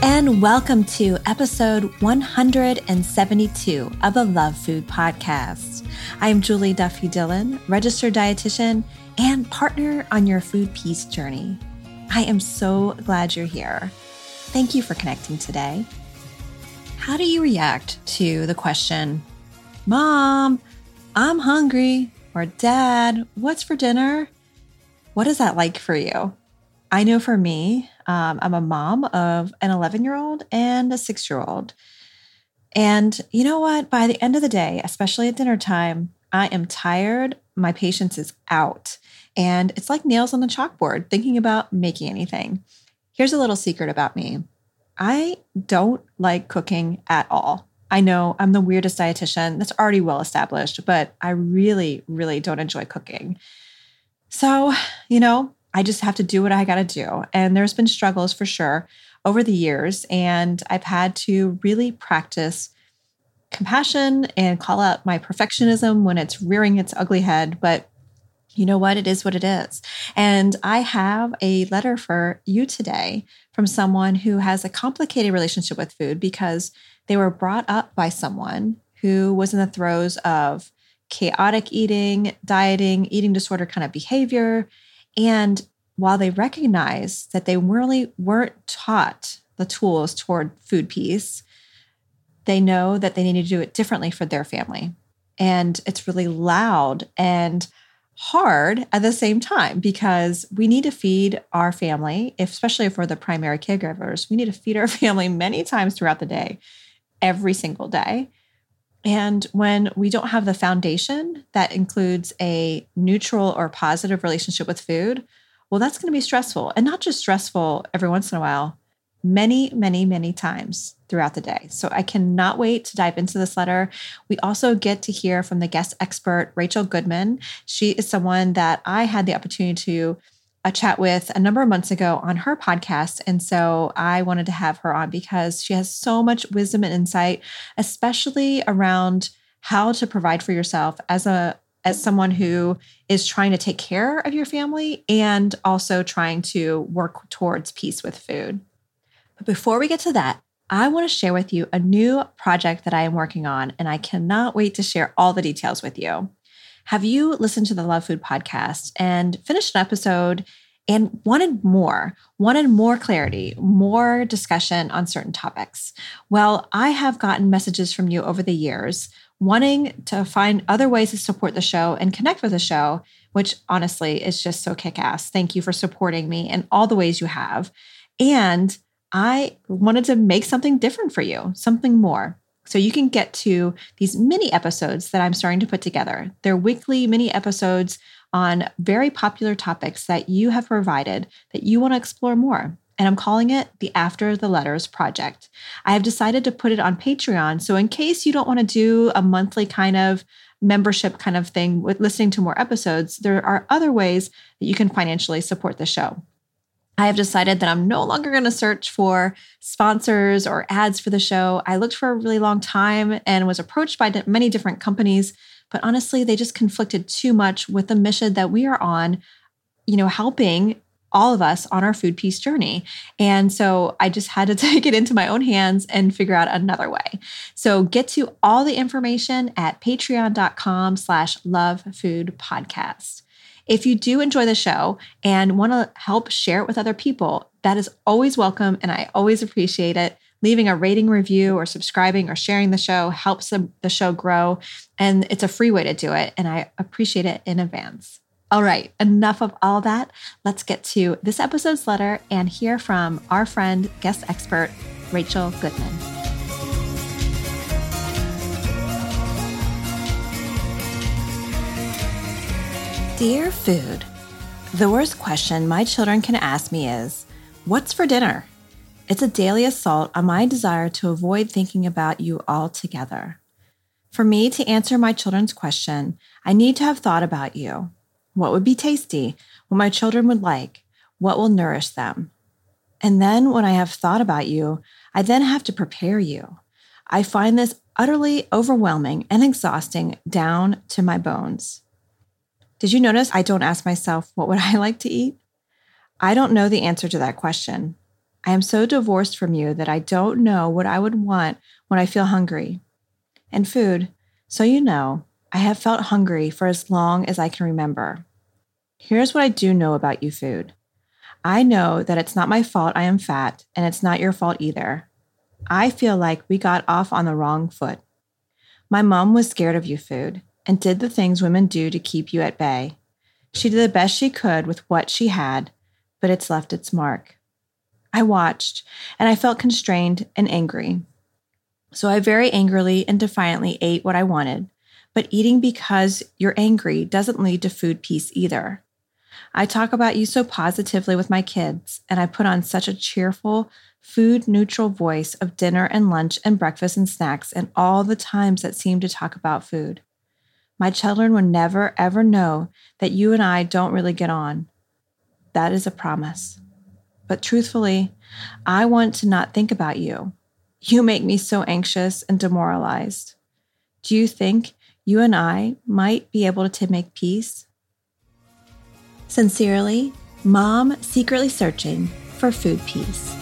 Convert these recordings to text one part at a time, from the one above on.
And welcome to episode 172 of the Love Food Podcast. I'm Julie Duffy Dillon, registered dietitian and partner on your food peace journey. I am so glad you're here. Thank you for connecting today. How do you react to the question, Mom, I'm hungry, or Dad, what's for dinner? What is that like for you? I know for me, um, I'm a mom of an 11 year old and a six year old. And you know what? By the end of the day, especially at dinner time, I am tired. My patience is out. And it's like nails on the chalkboard thinking about making anything. Here's a little secret about me I don't like cooking at all. I know I'm the weirdest dietitian. That's already well established, but I really, really don't enjoy cooking. So, you know, I just have to do what I got to do. And there's been struggles for sure over the years. And I've had to really practice compassion and call out my perfectionism when it's rearing its ugly head. But you know what? It is what it is. And I have a letter for you today from someone who has a complicated relationship with food because they were brought up by someone who was in the throes of chaotic eating, dieting, eating disorder kind of behavior. And while they recognize that they really weren't taught the tools toward food peace, they know that they need to do it differently for their family. And it's really loud and hard at the same time because we need to feed our family, especially if we're the primary caregivers, we need to feed our family many times throughout the day, every single day. And when we don't have the foundation that includes a neutral or positive relationship with food, well, that's going to be stressful and not just stressful every once in a while, many, many, many times throughout the day. So I cannot wait to dive into this letter. We also get to hear from the guest expert, Rachel Goodman. She is someone that I had the opportunity to a chat with a number of months ago on her podcast. And so I wanted to have her on because she has so much wisdom and insight, especially around how to provide for yourself as a as someone who is trying to take care of your family and also trying to work towards peace with food. But before we get to that, I want to share with you a new project that I am working on, and I cannot wait to share all the details with you. Have you listened to the Love Food podcast and finished an episode and wanted more, wanted more clarity, more discussion on certain topics? Well, I have gotten messages from you over the years wanting to find other ways to support the show and connect with the show, which honestly is just so kick ass. Thank you for supporting me in all the ways you have. And I wanted to make something different for you, something more. So you can get to these mini episodes that I'm starting to put together. They're weekly mini episodes on very popular topics that you have provided that you want to explore more and I'm calling it the After the Letters Project. I have decided to put it on Patreon. So, in case you don't want to do a monthly kind of membership kind of thing with listening to more episodes, there are other ways that you can financially support the show. I have decided that I'm no longer going to search for sponsors or ads for the show. I looked for a really long time and was approached by many different companies, but honestly, they just conflicted too much with the mission that we are on, you know, helping all of us on our food peace journey. And so I just had to take it into my own hands and figure out another way. So get to all the information at patreon.com slash love food podcast. If you do enjoy the show and want to help share it with other people, That is always welcome, and I always appreciate it. Leaving a rating review or subscribing or sharing the show helps the show grow, and it's a free way to do it. And I appreciate it in advance. All right, enough of all that. Let's get to this episode's letter and hear from our friend, guest expert, Rachel Goodman. Dear Food, the worst question my children can ask me is, What's for dinner? It's a daily assault on my desire to avoid thinking about you altogether. For me to answer my children's question, I need to have thought about you. What would be tasty? What my children would like? What will nourish them? And then when I have thought about you, I then have to prepare you. I find this utterly overwhelming and exhausting down to my bones. Did you notice I don't ask myself, what would I like to eat? I don't know the answer to that question. I am so divorced from you that I don't know what I would want when I feel hungry. And food, so you know, I have felt hungry for as long as I can remember. Here's what I do know about you, food. I know that it's not my fault I am fat, and it's not your fault either. I feel like we got off on the wrong foot. My mom was scared of you, food, and did the things women do to keep you at bay. She did the best she could with what she had, but it's left its mark. I watched, and I felt constrained and angry. So I very angrily and defiantly ate what I wanted, but eating because you're angry doesn't lead to food peace either. I talk about you so positively with my kids, and I put on such a cheerful, food neutral voice of dinner and lunch and breakfast and snacks and all the times that seem to talk about food. My children will never, ever know that you and I don't really get on. That is a promise. But truthfully, I want to not think about you. You make me so anxious and demoralized. Do you think you and I might be able to make peace? Sincerely, Mom secretly searching for food peace.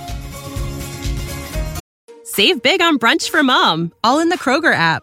Save big on brunch for mom, all in the Kroger app.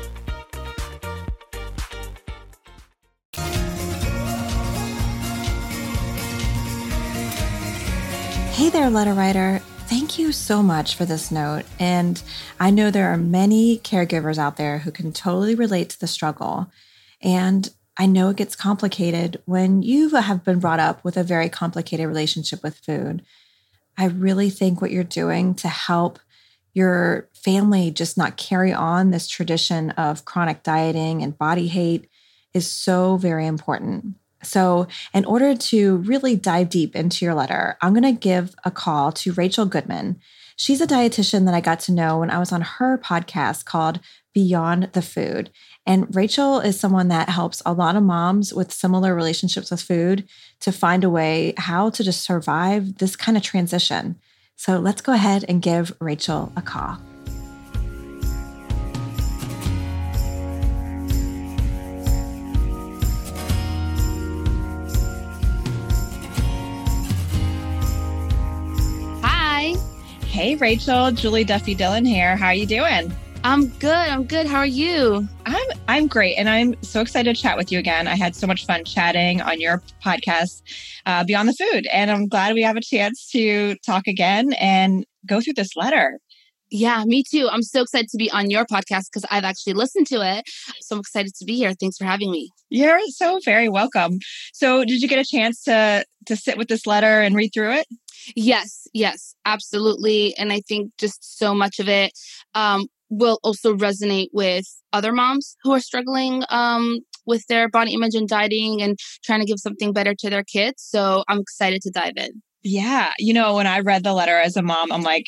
Hey there, letter writer. Thank you so much for this note. And I know there are many caregivers out there who can totally relate to the struggle. And I know it gets complicated when you have been brought up with a very complicated relationship with food. I really think what you're doing to help your family just not carry on this tradition of chronic dieting and body hate is so very important. So, in order to really dive deep into your letter, I'm going to give a call to Rachel Goodman. She's a dietitian that I got to know when I was on her podcast called Beyond the Food. And Rachel is someone that helps a lot of moms with similar relationships with food to find a way how to just survive this kind of transition. So let's go ahead and give Rachel a call. Hey, Rachel. Julie Duffy Dillon here. How are you doing? I'm good. I'm good. How are you? I'm I'm great, and I'm so excited to chat with you again. I had so much fun chatting on your podcast, uh, Beyond the Food, and I'm glad we have a chance to talk again and go through this letter. Yeah, me too. I'm so excited to be on your podcast because I've actually listened to it. So I'm excited to be here. Thanks for having me. You're so very welcome. So, did you get a chance to to sit with this letter and read through it? Yes, yes, absolutely. And I think just so much of it um, will also resonate with other moms who are struggling um, with their body image and dieting and trying to give something better to their kids. So I'm excited to dive in. Yeah. You know, when I read the letter as a mom, I'm like,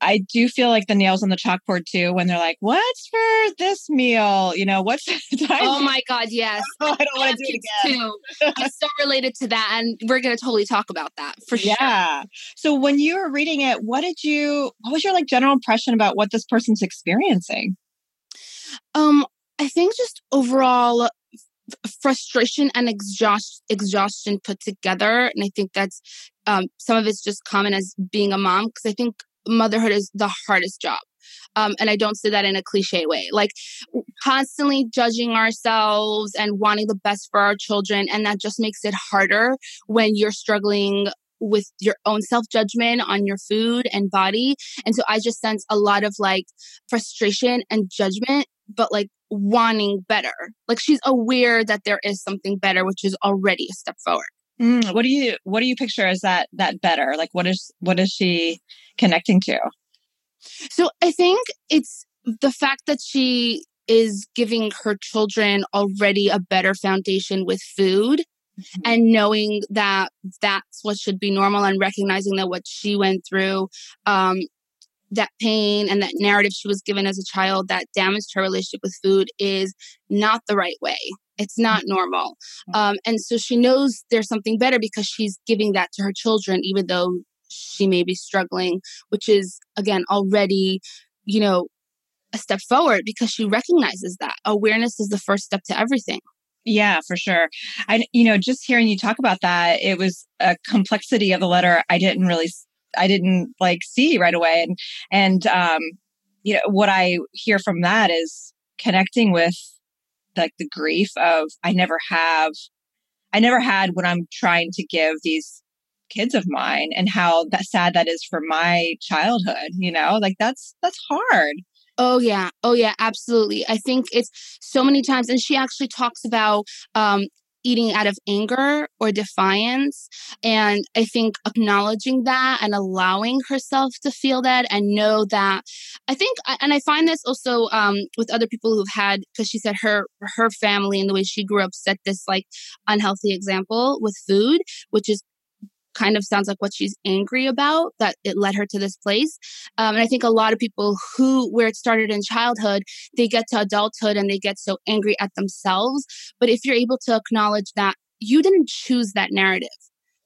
I do feel like the nails on the chalkboard too when they're like, "What's for this meal?" You know, what's Oh my god, yes. oh, I don't want to do it again. Too. I'm so related to that, and we're going to totally talk about that for yeah. sure. Yeah. So when you were reading it, what did you? What was your like general impression about what this person's experiencing? Um, I think just overall frustration and exhaust, exhaustion put together. And I think that's um, some of it's just common as being a mom because I think motherhood is the hardest job. Um, and I don't say that in a cliche way. Like constantly judging ourselves and wanting the best for our children. And that just makes it harder when you're struggling with your own self judgment on your food and body. And so I just sense a lot of like frustration and judgment, but like wanting better. Like she's aware that there is something better, which is already a step forward. Mm, what do you what do you picture as that that better? Like what is what is she connecting to? So I think it's the fact that she is giving her children already a better foundation with food mm-hmm. and knowing that that's what should be normal and recognizing that what she went through um, that pain and that narrative she was given as a child that damaged her relationship with food is not the right way. It's not mm-hmm. normal. Um, and so she knows there's something better because she's giving that to her children, even though she may be struggling, which is, again, already, you know, a step forward because she recognizes that awareness is the first step to everything. Yeah, for sure. I, you know, just hearing you talk about that, it was a complexity of the letter I didn't really I didn't like see right away. And and um, you know what I hear from that is connecting with like the grief of I never have I never had what I'm trying to give these kids of mine and how that sad that is for my childhood, you know? Like that's that's hard. Oh yeah. Oh yeah, absolutely. I think it's so many times and she actually talks about um eating out of anger or defiance. And I think acknowledging that and allowing herself to feel that and know that I think, and I find this also um, with other people who've had, because she said her her family and the way she grew up set this like unhealthy example with food, which is kind of sounds like what she's angry about that it led her to this place. Um, and I think a lot of people who, where it started in childhood, they get to adulthood and they get so angry at themselves. But if you're able to acknowledge that you didn't choose that narrative,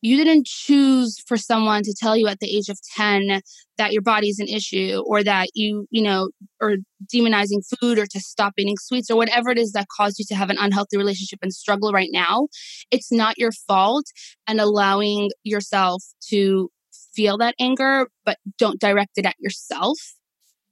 you didn't choose for someone to tell you at the age of 10 that your body is an issue or that you you know are demonizing food or to stop eating sweets or whatever it is that caused you to have an unhealthy relationship and struggle right now it's not your fault and allowing yourself to feel that anger but don't direct it at yourself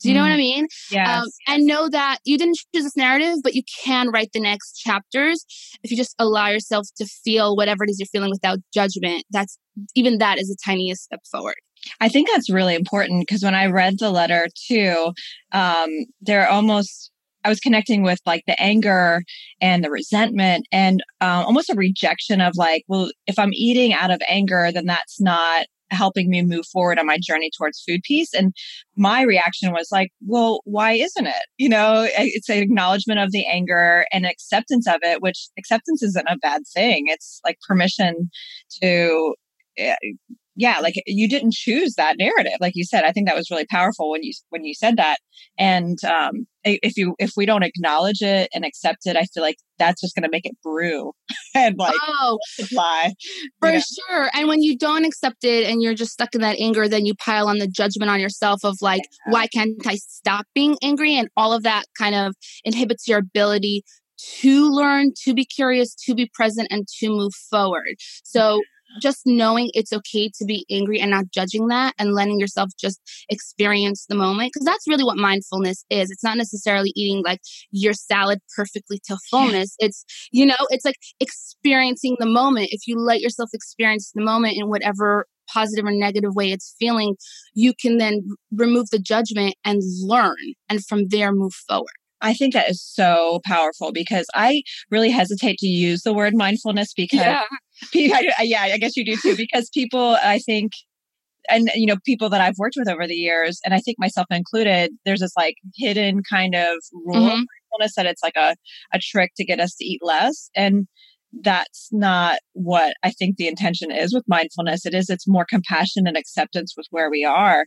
do you know what I mm. mean? Yeah. Um, and know that you didn't choose this narrative, but you can write the next chapters if you just allow yourself to feel whatever it is you're feeling without judgment. That's even that is the tiniest step forward. I think that's really important because when I read the letter too, um, they're almost I was connecting with like the anger and the resentment and um, almost a rejection of like, well, if I'm eating out of anger, then that's not helping me move forward on my journey towards food peace. And my reaction was like, well, why isn't it? You know, it's an acknowledgement of the anger and acceptance of it, which acceptance isn't a bad thing. It's like permission to eh, yeah like you didn't choose that narrative. Like you said i think that was really powerful when you when you said that. And um if you if we don't acknowledge it and accept it i feel like that's just going to make it brew and like oh. multiply for know? sure. And when you don't accept it and you're just stuck in that anger then you pile on the judgment on yourself of like yeah. why can't i stop being angry? And all of that kind of inhibits your ability to learn to be curious to be present and to move forward. So just knowing it's okay to be angry and not judging that and letting yourself just experience the moment because that's really what mindfulness is. It's not necessarily eating like your salad perfectly to fullness. It's you know it's like experiencing the moment. If you let yourself experience the moment in whatever positive or negative way it's feeling you can then remove the judgment and learn and from there move forward. I think that is so powerful because I really hesitate to use the word mindfulness because, yeah, yeah I guess you do too, because people, I think, and you know, people that I've worked with over the years, and I think myself included, there's this like hidden kind of rule mm-hmm. of that it's like a, a trick to get us to eat less. And that's not what I think the intention is with mindfulness. It is, it's more compassion and acceptance with where we are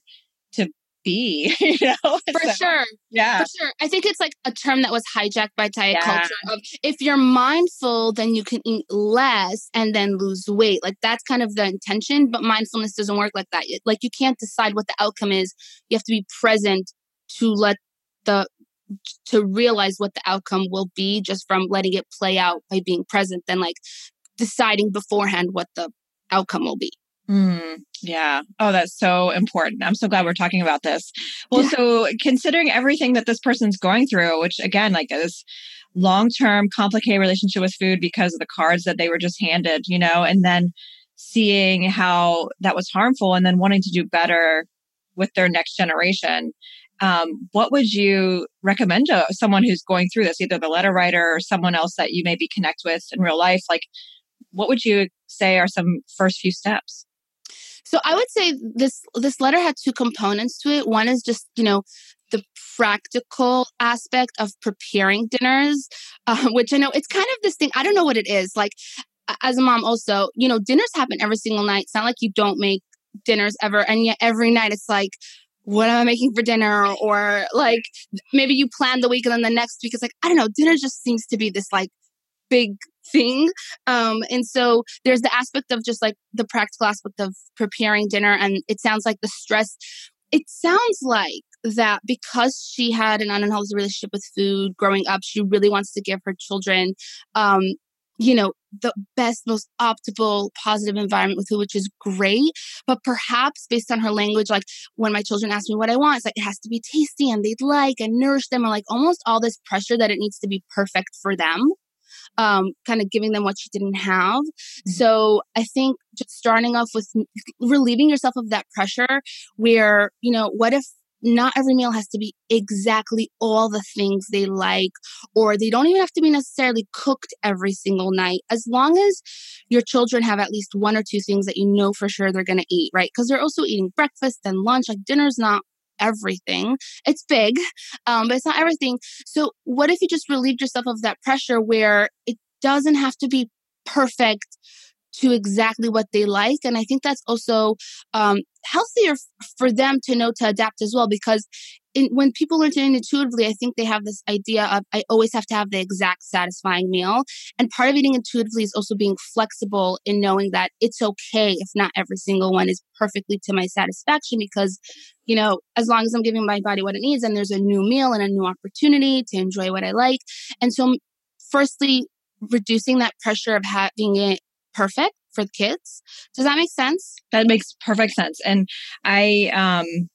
be, you know? For so, sure. Yeah. For sure. I think it's like a term that was hijacked by diet yeah. culture of if you're mindful, then you can eat less and then lose weight. Like that's kind of the intention, but mindfulness doesn't work like that. Like you can't decide what the outcome is. You have to be present to let the to realize what the outcome will be just from letting it play out by being present than like deciding beforehand what the outcome will be. Mm, yeah. Oh, that's so important. I'm so glad we're talking about this. Well, yeah. so considering everything that this person's going through, which again, like this long term, complicated relationship with food because of the cards that they were just handed, you know, and then seeing how that was harmful and then wanting to do better with their next generation. Um, what would you recommend to someone who's going through this, either the letter writer or someone else that you maybe connect with in real life? Like, what would you say are some first few steps? So I would say this this letter had two components to it. One is just you know the practical aspect of preparing dinners, uh, which I know it's kind of this thing. I don't know what it is. Like as a mom, also you know dinners happen every single night. It's not like you don't make dinners ever, and yet every night it's like what am I making for dinner? Or like maybe you plan the week and then the next week it's like, I don't know, dinner just seems to be this like big thing. Um, and so there's the aspect of just like the practical aspect of preparing dinner. And it sounds like the stress, it sounds like that because she had an unhealthy relationship with food growing up, she really wants to give her children, um, you know, the best, most optimal, positive environment with food, which is great. But perhaps based on her language, like when my children ask me what I want, it's like it has to be tasty and they'd like and nourish them, and like almost all this pressure that it needs to be perfect for them um, kind of giving them what you didn't have. Mm-hmm. So I think just starting off with relieving yourself of that pressure where, you know, what if not every meal has to be exactly all the things they like, or they don't even have to be necessarily cooked every single night. As long as your children have at least one or two things that you know for sure they're going to eat, right? Because they're also eating breakfast and lunch. Like dinner's not everything. It's big, um, but it's not everything. So, what if you just relieved yourself of that pressure where it doesn't have to be perfect to exactly what they like? And I think that's also um, healthier f- for them to know to adapt as well because in, when people learn to intuitively, I think they have this idea of I always have to have the exact satisfying meal. And part of eating intuitively is also being flexible in knowing that it's okay if not every single one is perfectly to my satisfaction because, you know, as long as I'm giving my body what it needs and there's a new meal and a new opportunity to enjoy what I like. And so, firstly, reducing that pressure of having it perfect for the kids. Does that make sense? That makes perfect sense. And I, um,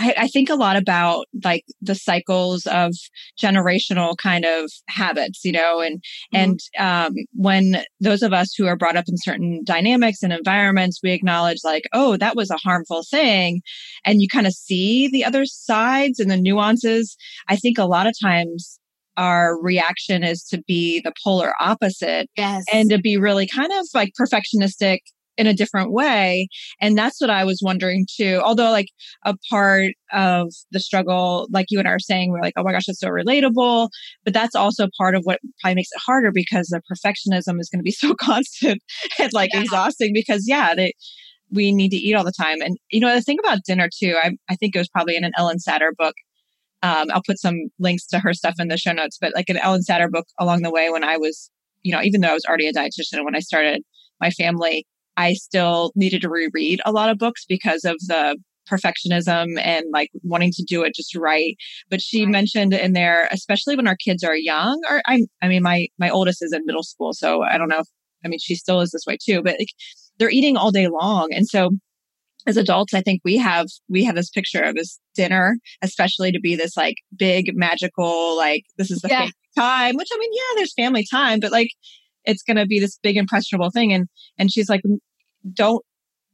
I, I think a lot about like the cycles of generational kind of habits, you know, and mm-hmm. and um, when those of us who are brought up in certain dynamics and environments, we acknowledge like, oh, that was a harmful thing, and you kind of see the other sides and the nuances. I think a lot of times our reaction is to be the polar opposite yes. and to be really kind of like perfectionistic in a different way. And that's what I was wondering too. Although, like, a part of the struggle, like you and I are saying, we're like, oh my gosh, it's so relatable. But that's also part of what probably makes it harder because the perfectionism is going to be so constant and like yeah. exhausting because, yeah, they, we need to eat all the time. And, you know, the thing about dinner too, I, I think it was probably in an Ellyn Satter book. Um, I'll put some links to her stuff in the show notes, but like an Ellyn Satter book along the way when I was, you know, even though I was already a dietitian when I started my family, I still needed to reread a lot of books because of the perfectionism and like wanting to do it just right. But she mentioned in there, especially when our kids are young, or I, I mean, my my oldest is in middle school, so I don't know. If, I mean, she still is this way too, but like, they're eating all day long, and so as adults, I think we have we have this picture of this dinner, especially to be this like big magical, like this is the yeah. time. Which I mean, yeah, there's family time, but like it's going to be this big impressionable thing. And and she's like, don't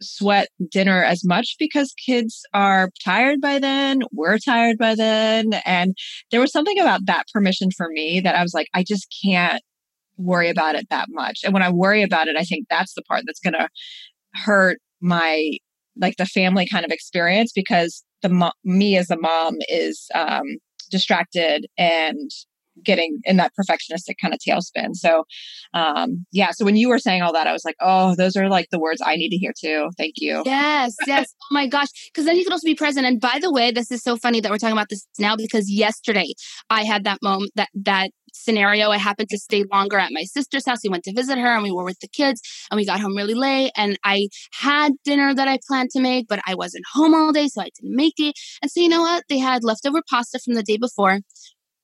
sweat dinner as much because kids are tired by then. We're tired by then. And there was something about that permission for me that I was like, I just can't worry about it that much. And when I worry about it, I think that's the part that's going to hurt my like the family kind of experience because the mo- me as a mom is um distracted and getting in that perfectionistic kind of tailspin. So, um, yeah. So when you were saying all that, I was like, oh, those are like the words I need to hear too. Thank you. Yes. Yes. oh my gosh. Because then you can also be present. And by the way, this is so funny that we're talking about this now because yesterday I had that moment that that scenario. I happened to stay longer at my sister's house. We went to visit her and we were with the kids and we got home really late. And I had dinner that I planned to make, but I wasn't home all day, so I didn't make it. And so, you know what? They had leftover pasta from the day before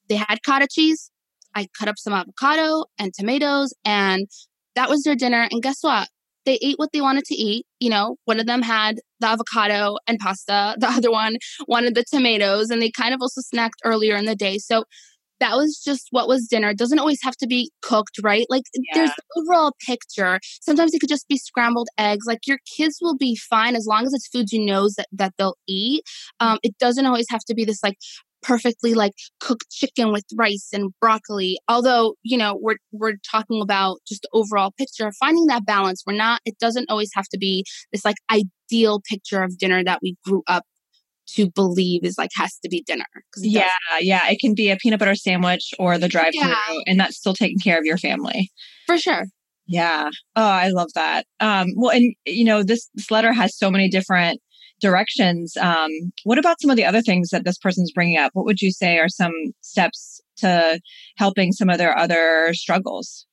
they had cottage cheese. I cut up some avocado and tomatoes, and that was their dinner. And guess what? They ate what they wanted to eat. You know, one of them had the avocado and pasta, the other one wanted the tomatoes, and they kind of also snacked earlier in the day. So that was just what was dinner. It doesn't always have to be cooked, right? Like yeah. there's the overall picture. Sometimes it could just be scrambled eggs. Like your kids will be fine as long as it's foods you know that, that they'll eat. Um, it doesn't always have to be this like perfectly like cooked chicken with rice and broccoli although you know we're we're talking about just the overall picture finding that balance we're not it doesn't always have to be this like ideal picture of dinner that we grew up to believe is like has to be dinner. Yeah, yeah. It can be a peanut butter sandwich or the drive through, yeah. and that's still taking care of your family. For sure. Yeah. Oh, I love that. Um, well, and you know, this this letter has so many different directions. Um, what about some of the other things that this person's bringing up? What would you say are some steps to helping some of their other struggles?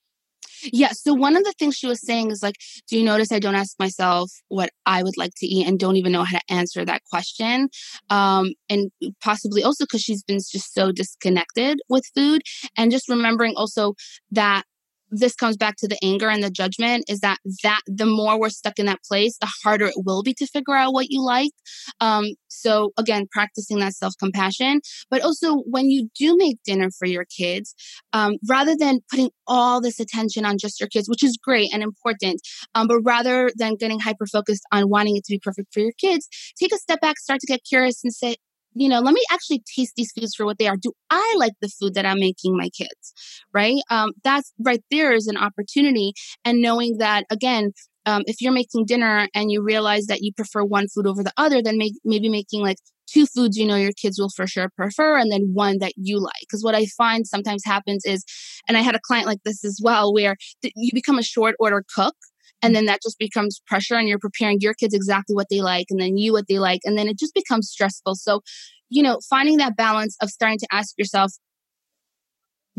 Yeah. So one of the things she was saying is like, do you notice I don't ask myself what I would like to eat and don't even know how to answer that question? Um, and possibly also because she's been just so disconnected with food and just remembering also that this comes back to the anger and the judgment is that that the more we're stuck in that place the harder it will be to figure out what you like. Um, so again practicing that self-compassion but also when you do make dinner for your kids um, rather than putting all this attention on just your kids which is great and important um, but rather than getting hyper focused on wanting it to be perfect for your kids take a step back start to get curious and say you know, let me actually taste these foods for what they are. Do I like the food that I'm making my kids? Right? Um, that's right there is an opportunity. And knowing that, again, um, if you're making dinner and you realize that you prefer one food over the other, then make, maybe making like two foods you know your kids will for sure prefer and then one that you like. Because what I find sometimes happens is, and I had a client like this as well, where th- you become a short order cook and then that just becomes pressure and you're preparing your kids exactly what they like and then you what they like and then it just becomes stressful so you know finding that balance of starting to ask yourself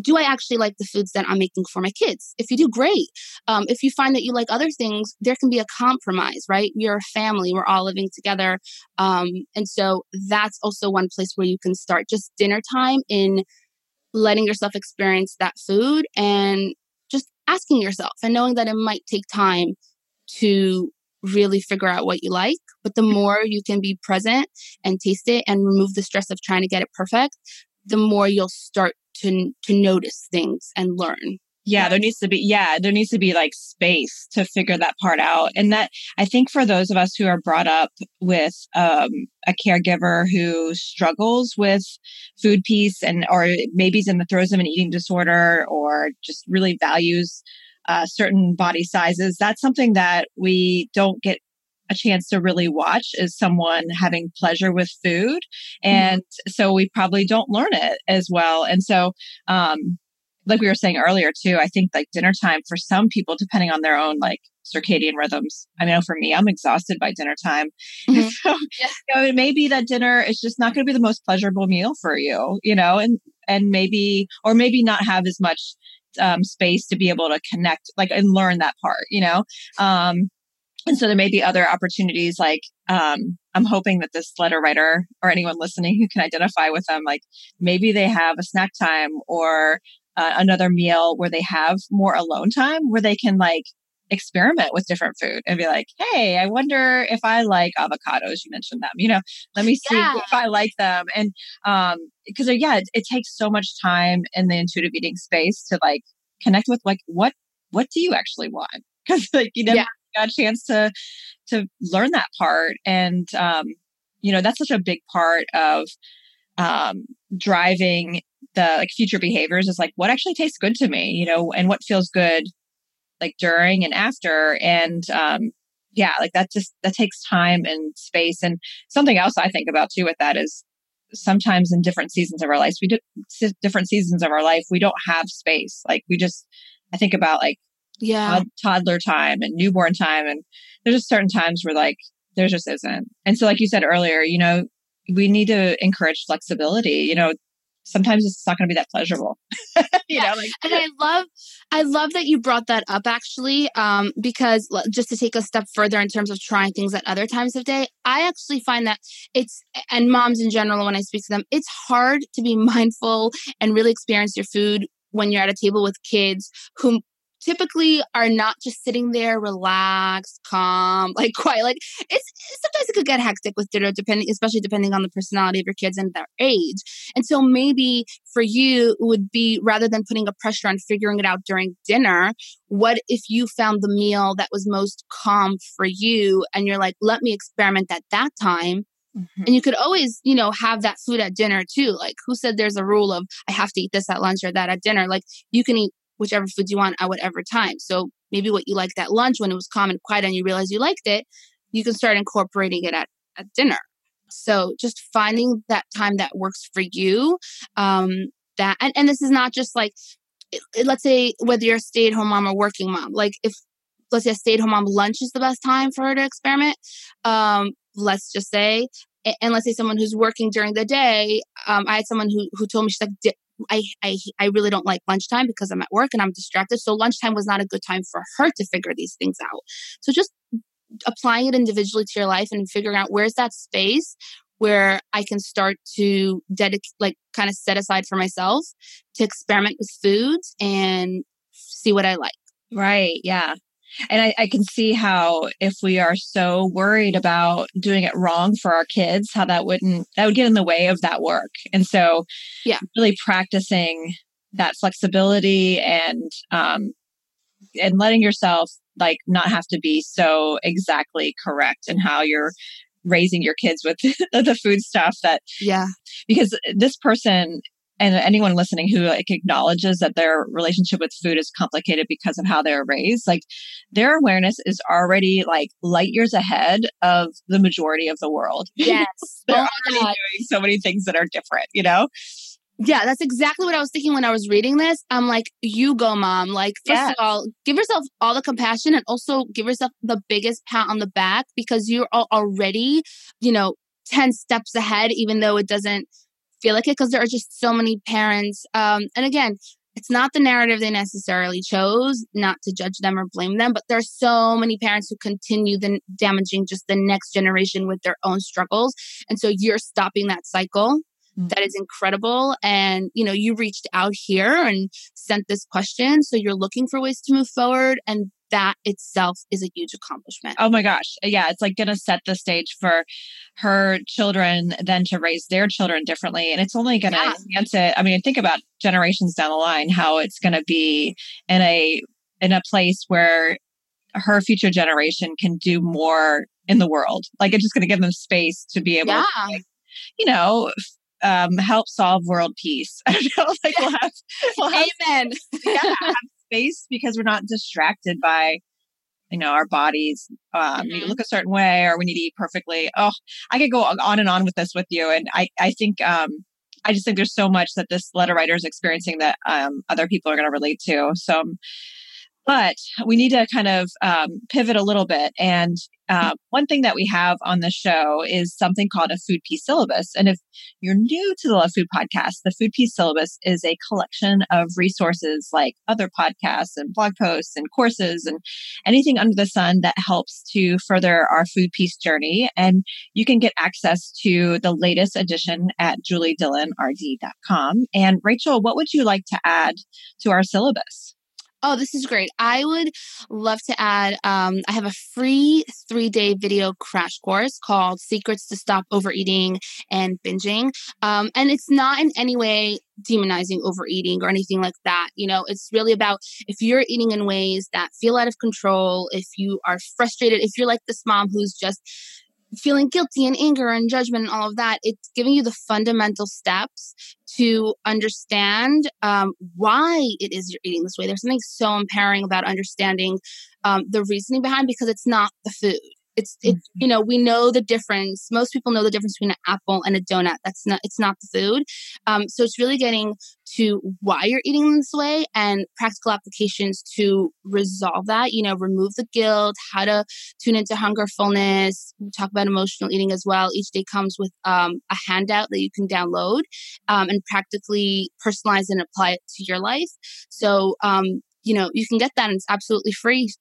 do I actually like the foods that I'm making for my kids? If you do, great. Um, if you find that you like other things, there can be a compromise, right? You're a family, we're all living together. Um, and so that's also one place where you can start just dinner time in letting yourself experience that food and asking yourself and knowing that it might take time to really figure out what you like. But the mm-hmm. more you can be present and taste it and remove the stress of trying to get it perfect, the more you'll start to to notice things and learn yeah there needs to be yeah there needs to be like space to figure that part out and that i think for those of us who are brought up with um, a caregiver who struggles with food peace and or maybe is in the throes of an eating disorder or just really values uh, certain body sizes that's something that we don't get a chance to really watch is someone having pleasure with food mm-hmm. and mm-hmm. so we probably don't learn it as well and so um like we were saying earlier too, I think like dinner time for some people, depending on their own like circadian rhythms. I know for me, I'm exhausted by dinner time. Mm-hmm. so yeah. you know, it may be that dinner is just not going to be the most pleasurable meal for you, you know, and and maybe or maybe not have as much um, space to be able to connect like and learn that part, you know. Um, and so there may be other opportunities like um, i'm hoping that this letter writer or anyone listening who can identify with them like maybe they have a snack time or uh, another meal where they have more alone time where they can like experiment with different food and be like, hey, I wonder if I like avocados. You mentioned them, you know, let me see yeah. if I like them. And um, because uh, yeah, it, it, takes so much time in the intuitive eating space to like connect with like what what do you actually want? Because like you never yeah. got a chance to to learn that part. And um, you know, that's such a big part of um driving the like future behaviors is like what actually tastes good to me, you know, and what feels good like during and after. And um yeah, like that just that takes time and space. And something else I think about too with that is sometimes in different seasons of our lives, we do different seasons of our life, we don't have space. Like we just I think about like yeah toddler time and newborn time and there's just certain times where like there just isn't. And so like you said earlier, you know, we need to encourage flexibility. You know, sometimes it's not going to be that pleasurable. you yeah. know, like and I love I love that you brought that up actually um because just to take a step further in terms of trying things at other times of day, I actually find that it's and moms in general when I speak to them, it's hard to be mindful and really experience your food when you're at a table with kids whom typically are not just sitting there relaxed, calm, like quiet. Like it's sometimes it could get hectic with dinner, depending, especially depending on the personality of your kids and their age. And so maybe for you it would be rather than putting a pressure on figuring it out during dinner, what if you found the meal that was most calm for you and you're like, let me experiment at that time Mm-hmm. And you could always, you know, have that food at dinner too. Like, who said there's a rule of I have to eat this at lunch or that at dinner? Like, you can eat whichever food you want at whatever time. So maybe what you liked at lunch when it was calm and quiet and you realized you liked it, you can start incorporating it at, at dinner. So just finding that time that works for you. Um, that and, and this is not just like let's say whether you're a stay-at-home mom or working mom. Like if let's say a stay-at-home mom lunch is the best time for her to experiment. Um, let's just say and let's say someone who's working during the day um, i had someone who, who told me she's like I, I I really don't like lunchtime because I'm at work and I'm distracted. So lunchtime was not a good time for her to figure these things out. So just applying it individually to your life and figuring out where's that space where I can start to dedicate, like, kind of set aside for myself to experiment with foods and see what I like. Right. Yeah. And I, I, can see how if we are so worried about doing it wrong for our kids, how that wouldn't that would get in the way of that work. And so yeah, really practicing that flexibility and um and letting yourself like not have to be so exactly correct in how you're raising your kids with the food stuff that yeah because this person and anyone listening who like acknowledges that their relationship with food is complicated because of how they're raised like their awareness is already like light years ahead of the majority of the world yes they're oh already doing so many things that are different you know yeah, that's exactly what I was thinking when I was reading this. I'm like, you go, mom. Like, first yes. of all, give yourself all the compassion and also give yourself the biggest pat on the back because you're already, you know, 10 steps ahead, even though it doesn't feel like it because there are just so many parents. Um, and again, it's not the narrative they necessarily chose, not to judge them or blame them, but there are so many parents who continue the damaging just the next generation with their own struggles. And so you're stopping that cycle. Mm-hmm. That is incredible. And, you know, you reached out here and sent this question. So you're looking for ways to move forward. And that itself is a huge accomplishment. Oh my gosh. Yeah. It's like going to set the stage for her children then to raise their children differently. And it's only going to yeah. enhance it. I mean, think about generations down the line, how it's going to be in a, in a place where her future generation can do more in the world. Like it's just going to give them space to be able yeah. to, like, you know, um, help solve world peace. I don't know, like we'll have, we'll have Amen. yeah, space because we're not distracted by you know our bodies um, mm-hmm. need to look a certain way or we need to eat perfectly oh i could go on and on with this with you and i i think um i just think there's so much that this letter writer is experiencing that um other people are going to relate to so but we need to kind of um, pivot a little bit. And uh, one thing that we have on the show is something called a Food Peace Syllabus. And if you're new to the Love Food podcast, the Food Peace Syllabus is a collection of resources like other podcasts and blog posts and courses and anything under the sun that helps to further our food peace journey. And you can get access to the latest edition at juliedillonrd.com. And Rachel, what would you like to add to our syllabus? Oh, this is great. I would love to add, um, I have a free three day video crash course called Secrets to Stop Overeating and Binging. Um, and it's not in any way demonizing overeating or anything like that. You know, it's really about if you're eating in ways that feel out of control, if you are frustrated, if you're like this mom who's just feeling guilty and anger and judgment and all of that, it's giving you the fundamental steps to understand um, why it is you're eating this way. There's something so empowering about understanding um, the reasoning behind because it's not the food. It's it's mm-hmm. you know we know the difference. Most people know the difference between an apple and a donut. That's not it's not the food. Um, so it's really getting to why you're eating this way and practical applications to resolve that. You know, remove the guilt, how to tune into hunger, fullness. We talk about emotional eating as well. Each day comes with um, a handout that you can download um, and practically personalize and apply it to your life. So, um, you know, you can get that and it's absolutely free.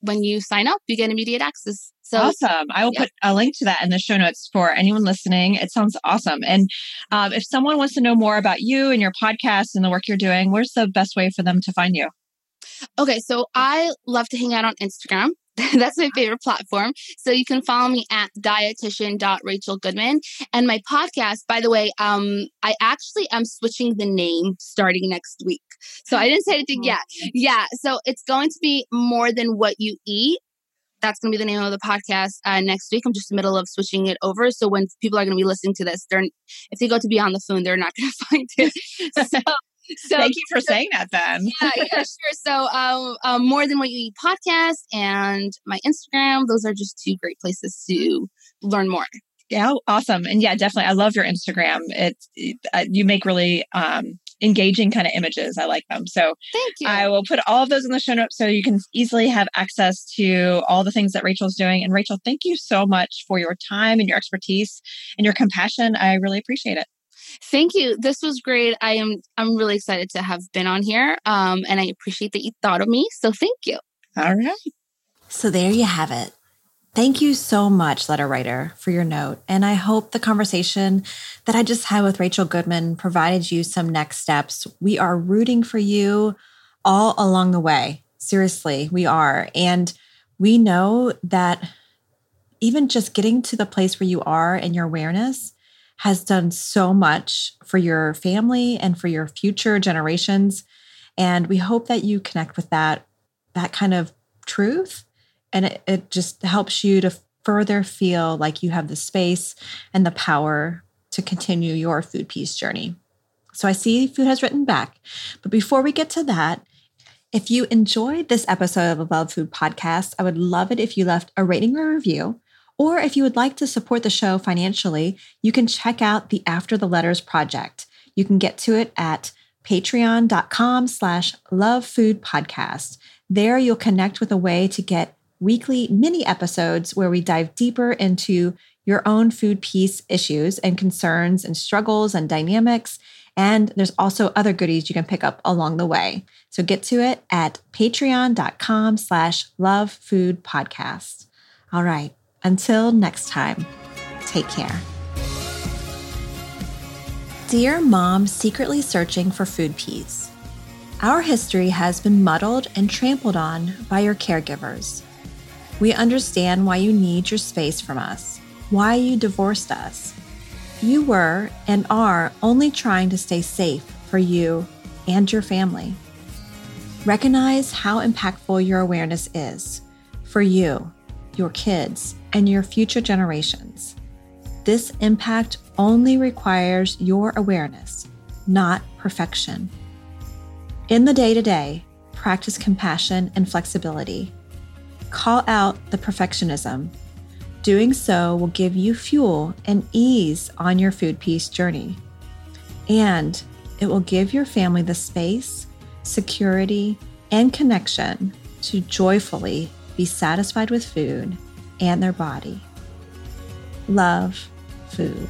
When you sign up, you get immediate access. So awesome. I will yeah. put a link to that in the show notes for anyone listening. It sounds awesome. And um, if someone wants to know more about you and your podcast and the work you're doing, where's the best way for them to find you? Okay, so I love to hang out on Instagram. That's my favorite platform. So you can follow me at dietitian.rachelgoodman. And my podcast, by the way, um, I actually am switching the name starting next week. So I didn't say anything yet. Yeah. So it's going to be more than what you eat. That's going to be the name of the podcast uh, next week. I'm just in the middle of switching it over. So when people are going to be listening to this, they're if they go to be on the phone, they're not going to find it. So so thank you for saying that then. yeah, yeah, sure. So um, um, more than what you eat podcast and my Instagram, those are just two great places to learn more. Yeah, awesome. And yeah, definitely. I love your Instagram. It's it, uh, you make really um, engaging kind of images. I like them. So thank you. I will put all of those in the show notes so you can easily have access to all the things that Rachel's doing. And Rachel, thank you so much for your time and your expertise and your compassion. I really appreciate it. Thank you. This was great. I am I'm really excited to have been on here. Um, and I appreciate that you thought of me. So thank you. All right. So there you have it. Thank you so much, letter writer, for your note. And I hope the conversation that I just had with Rachel Goodman provided you some next steps. We are rooting for you all along the way. Seriously, we are. And we know that even just getting to the place where you are and your awareness has done so much for your family and for your future generations. And we hope that you connect with that, that kind of truth. And it, it just helps you to further feel like you have the space and the power to continue your food peace journey. So I see food has written back. But before we get to that, if you enjoyed this episode of Love Food Podcast, I would love it if you left a rating or review. Or if you would like to support the show financially, you can check out the After the Letters project. You can get to it at patreon.com slash lovefoodpodcast. There you'll connect with a way to get weekly mini episodes where we dive deeper into your own food peace issues and concerns and struggles and dynamics. And there's also other goodies you can pick up along the way. So get to it at patreon.com slash lovefoodpodcast. All right. Until next time, take care. Dear Mom Secretly Searching for Food Peace, Our history has been muddled and trampled on by your caregivers. We understand why you need your space from us, why you divorced us. You were and are only trying to stay safe for you and your family. Recognize how impactful your awareness is for you, your kids, and your future generations. This impact only requires your awareness, not perfection. In the day to day, practice compassion and flexibility. Call out the perfectionism. Doing so will give you fuel and ease on your food peace journey. And it will give your family the space, security, and connection to joyfully be satisfied with food and their body. Love food.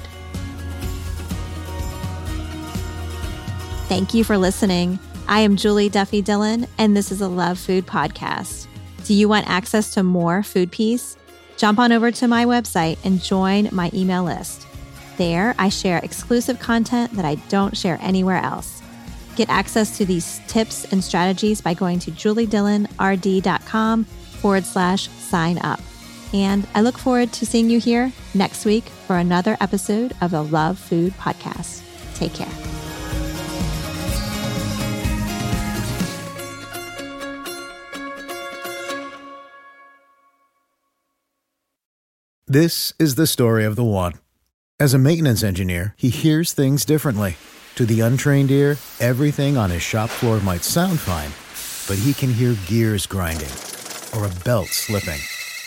Thank you for listening. I am Julie Duffy Dillon, and this is a Love Food podcast. Do you want access to more food peace? Jump on over to my website and join my email list. There, I share exclusive content that I don't share anywhere else. Get access to these tips and strategies by going to juliedillonrd.com forward slash sign up. And I look forward to seeing you here next week for another episode of the Love Food Podcast. Take care. This is the story of the one. As a maintenance engineer, he hears things differently. To the untrained ear, everything on his shop floor might sound fine, but he can hear gears grinding or a belt slipping.